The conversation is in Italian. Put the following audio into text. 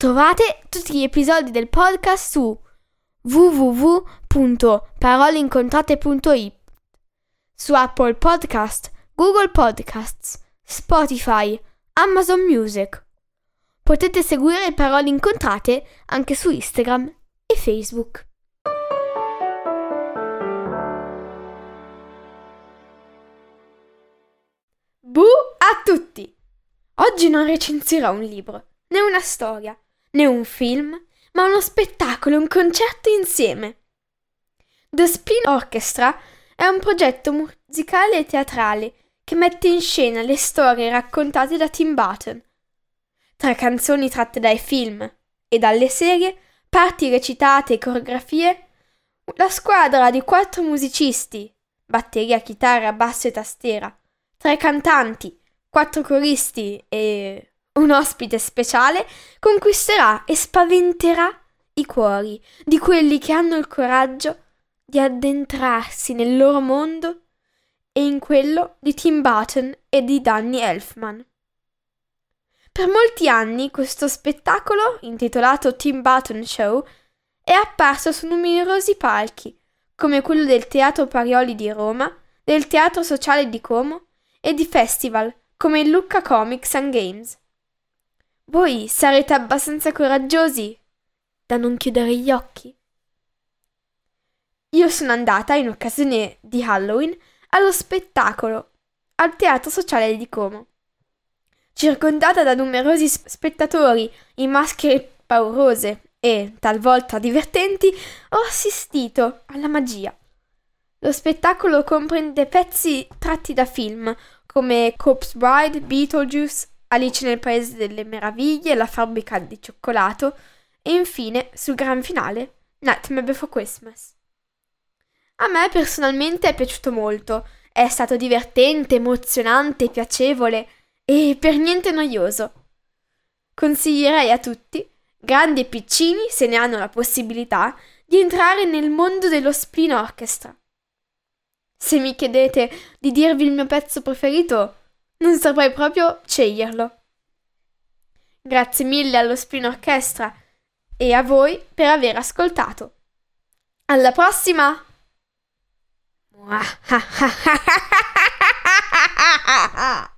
Trovate tutti gli episodi del podcast su www.paroleincontrate.it su Apple Podcast, Google Podcasts, Spotify, Amazon Music. Potete seguire Parole Incontrate anche su Instagram e Facebook. Bu a tutti! Oggi non recensirò un libro, né una storia, né un film, ma uno spettacolo, un concerto insieme. The Spin Orchestra è un progetto musicale e teatrale che mette in scena le storie raccontate da Tim Burton. Tra canzoni tratte dai film e dalle serie, parti recitate e coreografie, la squadra di quattro musicisti, batteria, chitarra, basso e tastiera, tre cantanti, quattro coristi e un ospite speciale conquisterà e spaventerà i cuori di quelli che hanno il coraggio di addentrarsi nel loro mondo e in quello di Tim Burton e di Danny Elfman. Per molti anni questo spettacolo, intitolato Tim Burton Show, è apparso su numerosi palchi, come quello del Teatro Parioli di Roma, del Teatro Sociale di Como e di festival come il Lucca Comics and Games. Voi sarete abbastanza coraggiosi da non chiudere gli occhi? Io sono andata in occasione di Halloween allo spettacolo al Teatro Sociale di Como. Circondata da numerosi spettatori in maschere paurose e talvolta divertenti, ho assistito alla magia. Lo spettacolo comprende pezzi tratti da film come Corpse Bride, Beetlejuice, Alice nel Paese delle Meraviglie, La fabbrica di cioccolato e infine, sul gran finale, Nightmare Before Christmas. A me personalmente è piaciuto molto, è stato divertente, emozionante, piacevole e per niente noioso. Consiglierei a tutti, grandi e piccini, se ne hanno la possibilità, di entrare nel mondo dello spin orchestra. Se mi chiedete di dirvi il mio pezzo preferito, non saprei proprio sceglierlo. Grazie mille allo Spin Orchestra e a voi per aver ascoltato. Alla prossima!